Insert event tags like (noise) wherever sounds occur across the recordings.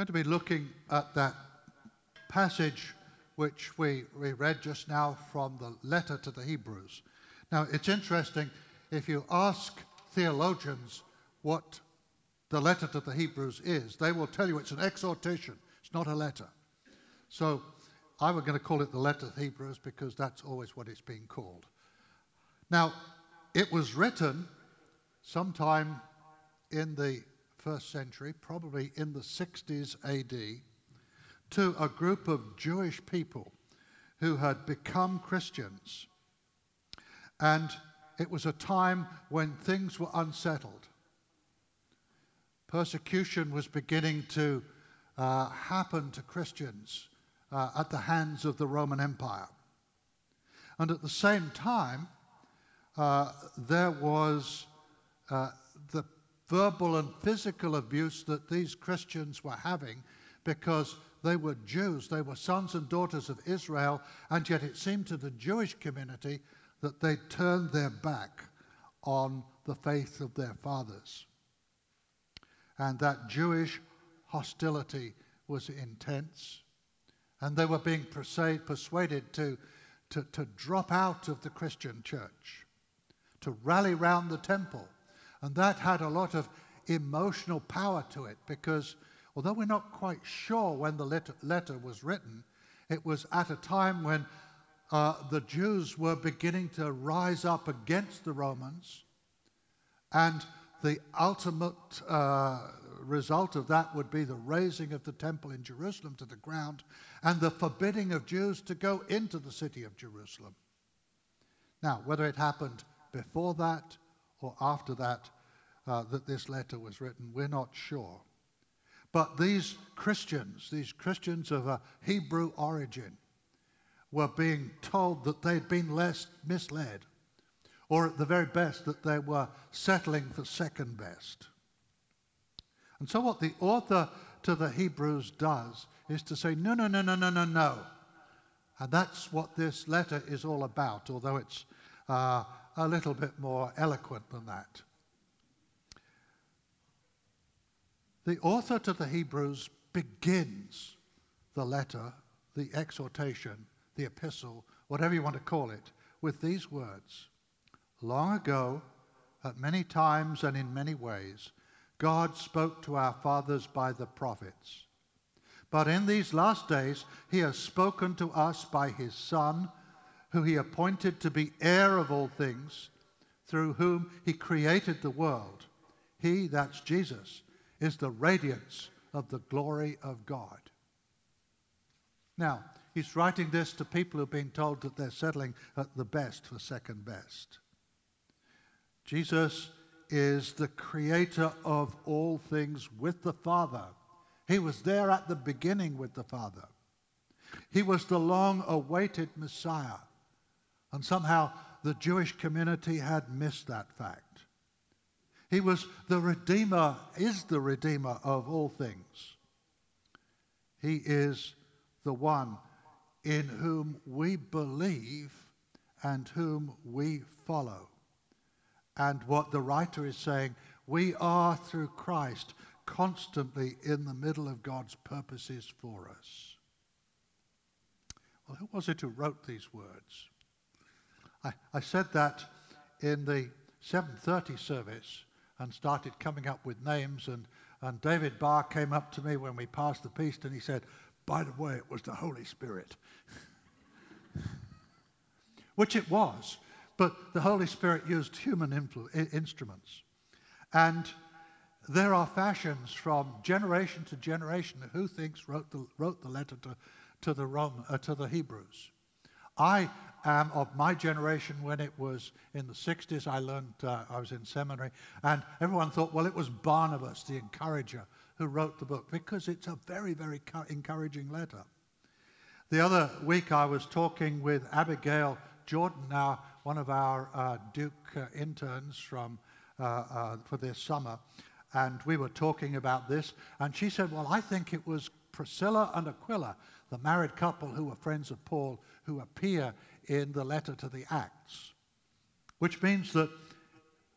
going to be looking at that passage which we, we read just now from the letter to the Hebrews. Now, it's interesting if you ask theologians what the letter to the Hebrews is, they will tell you it's an exhortation, it's not a letter. So, I was going to call it the letter to the Hebrews because that's always what it's being called. Now, it was written sometime in the first century, probably in the 60s AD, to a group of Jewish people who had become Christians. And it was a time when things were unsettled. Persecution was beginning to uh, happen to Christians uh, at the hands of the Roman Empire. And at the same time, uh, there was uh, verbal and physical abuse that these Christians were having because they were Jews, they were sons and daughters of Israel, and yet it seemed to the Jewish community that they turned their back on the faith of their fathers. And that Jewish hostility was intense, and they were being persuaded to, to, to drop out of the Christian church, to rally round the temple. And that had a lot of emotional power to it because although we're not quite sure when the letter, letter was written, it was at a time when uh, the Jews were beginning to rise up against the Romans, and the ultimate uh, result of that would be the razing of the temple in Jerusalem to the ground and the forbidding of Jews to go into the city of Jerusalem. Now, whether it happened before that or after that, uh, that this letter was written, we're not sure. But these Christians, these Christians of a Hebrew origin, were being told that they'd been less misled, or at the very best, that they were settling for second best. And so, what the author to the Hebrews does is to say, no, no, no, no, no, no, no. And that's what this letter is all about, although it's uh, a little bit more eloquent than that. The author to the Hebrews begins the letter, the exhortation, the epistle, whatever you want to call it, with these words Long ago, at many times and in many ways, God spoke to our fathers by the prophets. But in these last days, he has spoken to us by his Son, who he appointed to be heir of all things, through whom he created the world. He, that's Jesus, is the radiance of the glory of God. Now, he's writing this to people who've been told that they're settling at the best for second best. Jesus is the creator of all things with the Father. He was there at the beginning with the Father. He was the long awaited Messiah. And somehow the Jewish community had missed that fact. He was the Redeemer, is the Redeemer of all things. He is the one in whom we believe and whom we follow. And what the writer is saying, we are through Christ constantly in the middle of God's purposes for us. Well, who was it who wrote these words? I, I said that in the 7:30 service and started coming up with names. And, and David Barr came up to me when we passed the peace and he said, By the way, it was the Holy Spirit. (laughs) Which it was, but the Holy Spirit used human influ- instruments. And there are fashions from generation to generation who thinks wrote the, wrote the letter to, to, the Rome, uh, to the Hebrews. I am of my generation when it was in the 60s. I learned, uh, I was in seminary, and everyone thought, well, it was Barnabas, the encourager, who wrote the book because it's a very, very encouraging letter. The other week, I was talking with Abigail Jordan, now one of our uh, Duke uh, interns from uh, uh, for this summer, and we were talking about this, and she said, "Well, I think it was Priscilla and Aquila, the married couple who were friends of Paul, who appear in the letter to the Acts, which means that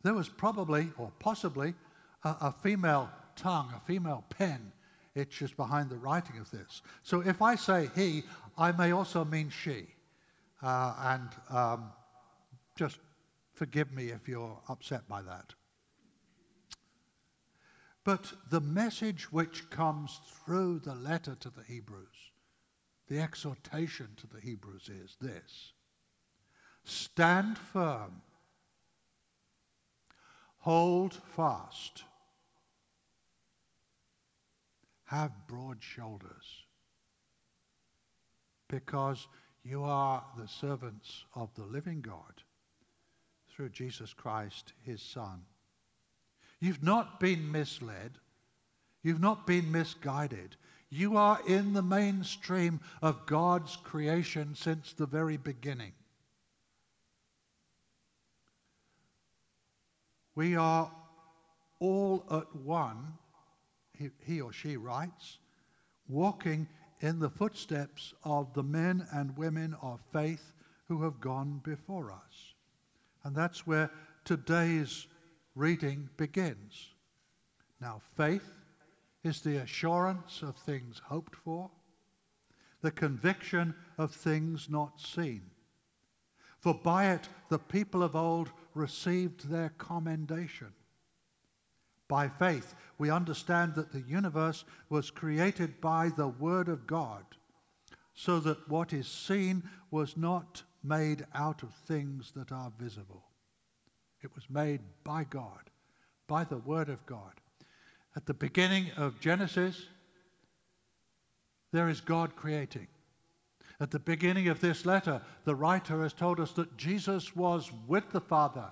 there was probably or possibly a, a female tongue, a female pen it's just behind the writing of this. So if I say he, I may also mean she. Uh, and um, just forgive me if you're upset by that. But the message which comes through the letter to the Hebrews, the exhortation to the Hebrews is this stand firm, hold fast have broad shoulders because you are the servants of the living God through Jesus Christ, his Son. You've not been misled. You've not been misguided. You are in the mainstream of God's creation since the very beginning. We are all at one he, or she writes, walking in the footsteps of the men and women of faith who have gone before us. And that's where today's reading begins. Now, faith is the assurance of things hoped for, the conviction of things not seen. For by it the people of old received their commendation. By faith, we understand that the universe was created by the Word of God, so that what is seen was not made out of things that are visible. It was made by God, by the Word of God. At the beginning of Genesis, there is God creating. At the beginning of this letter, the writer has told us that Jesus was with the Father,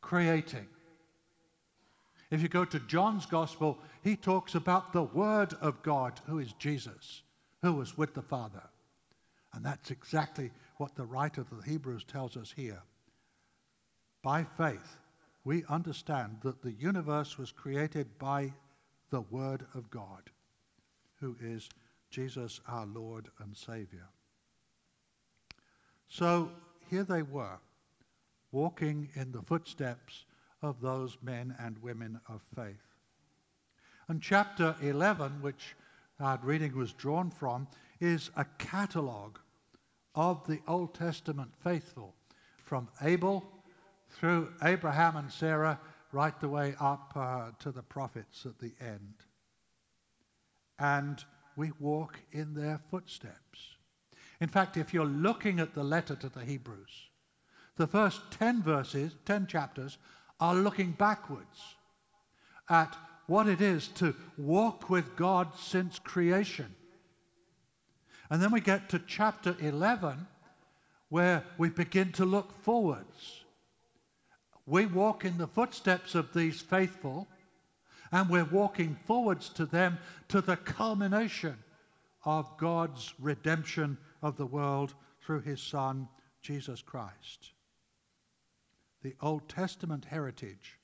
creating. If you go to John's Gospel, he talks about the Word of God, who is Jesus, who was with the Father. And that's exactly what the writer of the Hebrews tells us here. By faith, we understand that the universe was created by the Word of God, who is Jesus, our Lord and Savior. So here they were, walking in the footsteps of those men and women of faith. And chapter 11, which our reading was drawn from, is a catalogue of the Old Testament faithful, from Abel through Abraham and Sarah, right the way up uh, to the prophets at the end. And we walk in their footsteps. In fact, if you're looking at the letter to the Hebrews, the first 10 verses, 10 chapters, are looking backwards at what it is to walk with God since creation. And then we get to chapter 11, where we begin to look forwards. We walk in the footsteps of these faithful, and we're walking forwards to them to the culmination of God's redemption of the world through his Son, Jesus Christ. The Old Testament heritage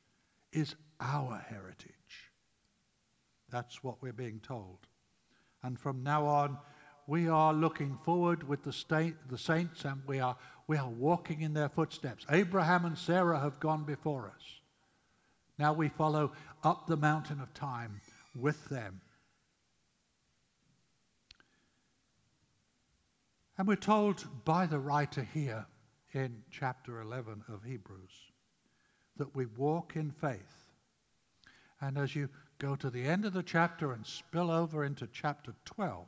is our heritage. That's what we're being told. And from now on, we are looking forward with the, state, the saints and we are, we are walking in their footsteps. Abraham and Sarah have gone before us. Now we follow up the mountain of time with them. And we're told by the writer here in chapter 11 of Hebrews that we walk in faith. And as you go to the end of the chapter and spill over into chapter 12,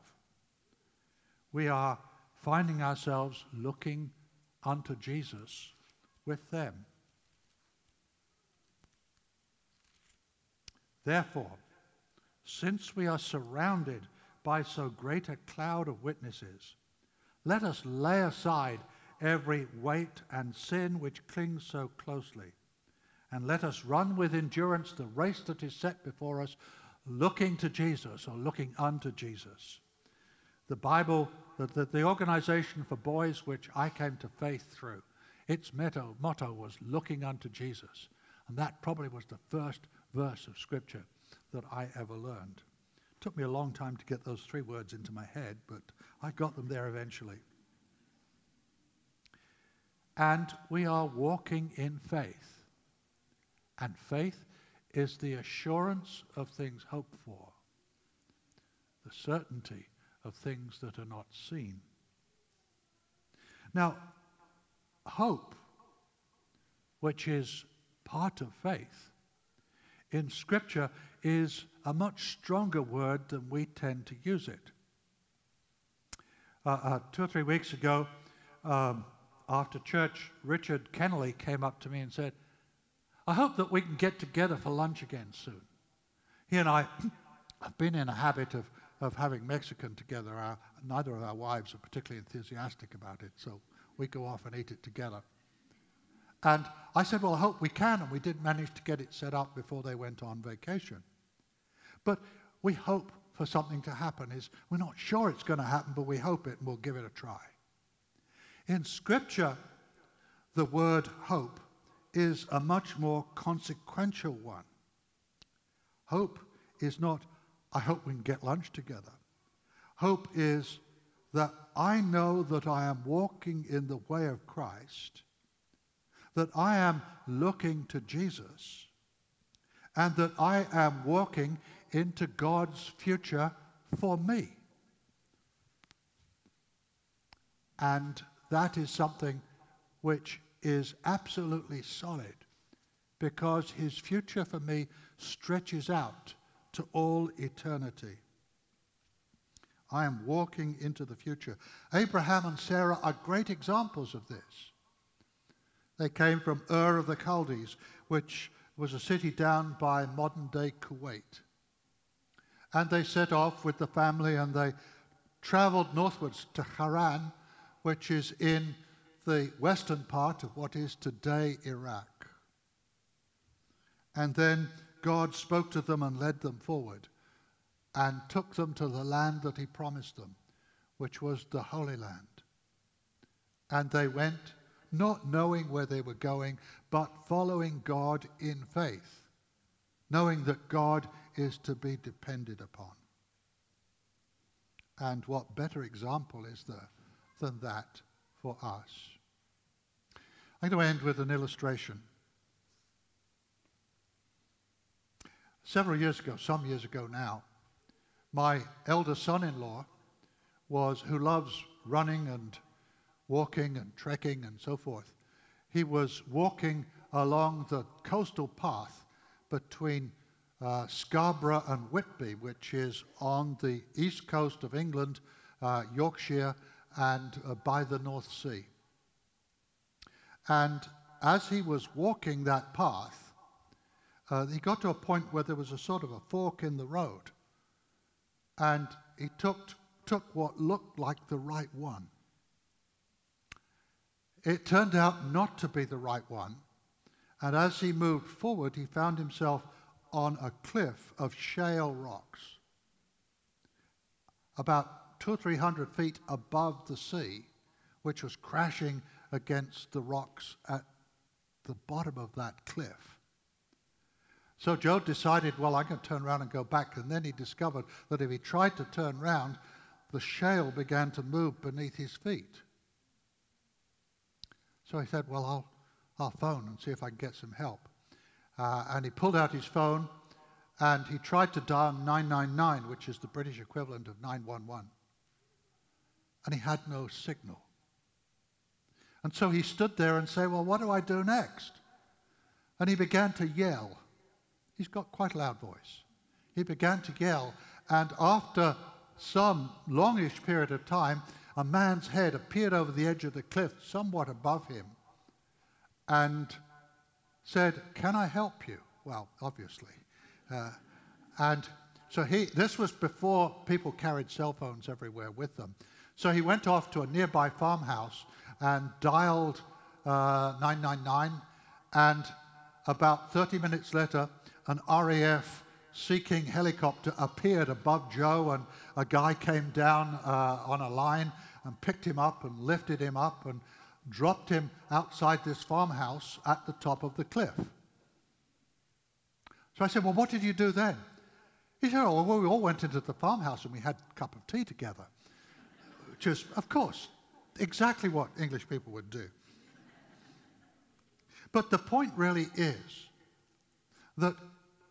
we are finding ourselves looking unto Jesus with them. Therefore, since we are surrounded by so great a cloud of witnesses, let us lay aside every weight and sin which clings so closely. And let us run with endurance the race that is set before us, looking to Jesus or looking unto Jesus. The Bible, the, the, the organization for boys which I came to faith through, its motto, motto was looking unto Jesus. And that probably was the first verse of Scripture that I ever learned. It took me a long time to get those three words into my head, but I got them there eventually and we are walking in faith. And faith is the assurance of things hoped for, the certainty of things that are not seen. Now, hope, which is part of faith, in Scripture is a much stronger word than we tend to use it. Uh, uh, two or three weeks ago, um, after church, Richard Kennelly came up to me and said, I hope that we can get together for lunch again soon. He and I (clears throat) have been in a habit of, of having Mexican together. Our, neither of our wives are particularly enthusiastic about it, so we go off and eat it together. And I said, Well, I hope we can. And we did manage to get it set up before they went on vacation. But we hope for something to happen. Is we're not sure it's going to happen, but we hope it and we'll give it a try. In Scripture, the word hope is a much more consequential one. Hope is not, I hope we can get lunch together. Hope is that I know that I am walking in the way of Christ, that I am looking to Jesus, and that I am walking into God's future for me. And that is something which is absolutely solid because his future for me stretches out to all eternity. I am walking into the future. Abraham and Sarah are great examples of this. They came from Ur of the Chaldees, which was a city down by modern day Kuwait. And they set off with the family and they traveled northwards to Haran, which is in the western part of what is today Iraq. And then God spoke to them and led them forward and took them to the land that he promised them, which was the Holy Land. And they went, not knowing where they were going, but following God in faith, knowing that God is to be depended upon. And what better example is there than that for us? I'm going to end with an illustration. Several years ago, some years ago now, my elder son-in-law was, who loves running and walking and trekking and so forth, he was walking along the coastal path between uh, Scarborough and Whitby, which is on the east coast of England, uh, Yorkshire, and uh, by the North Sea. And as he was walking that path, uh, he got to a point where there was a sort of a fork in the road. And he took, took what looked like the right one. It turned out not to be the right one. And as he moved forward, he found himself on a cliff of shale rocks, about two or three hundred feet above the sea, which was crashing against the rocks at the bottom of that cliff. So Joe decided, well, I'm going to turn around and go back. And then he discovered that if he tried to turn around, the shale began to move beneath his feet. So he said, well, I'll, I'll phone and see if I can get some help. Uh, and he pulled out his phone and he tried to dial 999, which is the British equivalent of 911. And he had no signal. And so he stood there and said, Well, what do I do next? And he began to yell. He's got quite a loud voice. He began to yell, and after some longish period of time, a man's head appeared over the edge of the cliff, somewhat above him, and said, Can I help you? Well, obviously. Uh, and so he, this was before people carried cell phones everywhere with them. So he went off to a nearby farmhouse and dialed uh, 999. And about 30 minutes later, an RAF Sea King helicopter appeared above Joe, and a guy came down uh, on a line and picked him up and lifted him up and dropped him outside this farmhouse at the top of the cliff. So I said, Well, what did you do then? He said, Oh, well, we all went into the farmhouse and we had a cup of tea together. Which is, of course, exactly what English people would do. But the point really is that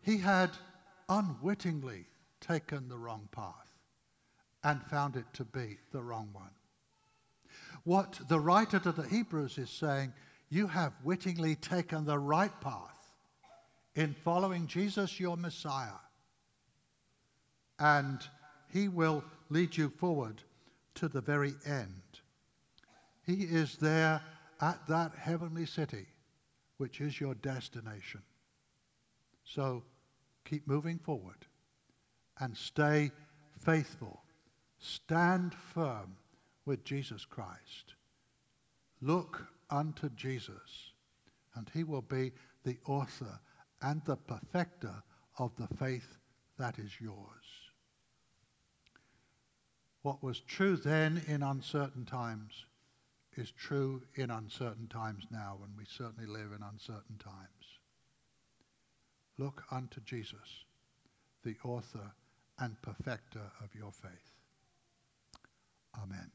he had unwittingly taken the wrong path. and found it to be the wrong one. What the writer to the Hebrews is saying, you have wittingly taken the right path in following Jesus, your Messiah. And he will lead you forward to the very end. He is there at that heavenly city, which is your destination. So keep moving forward and stay faithful. Stand firm with Jesus Christ. Look unto Jesus, and he will be the author and the perfecter of the faith that is yours. What was true then in uncertain times is true in uncertain times now, and we certainly live in uncertain times. Look unto Jesus, the author and perfecter of your faith. Amen.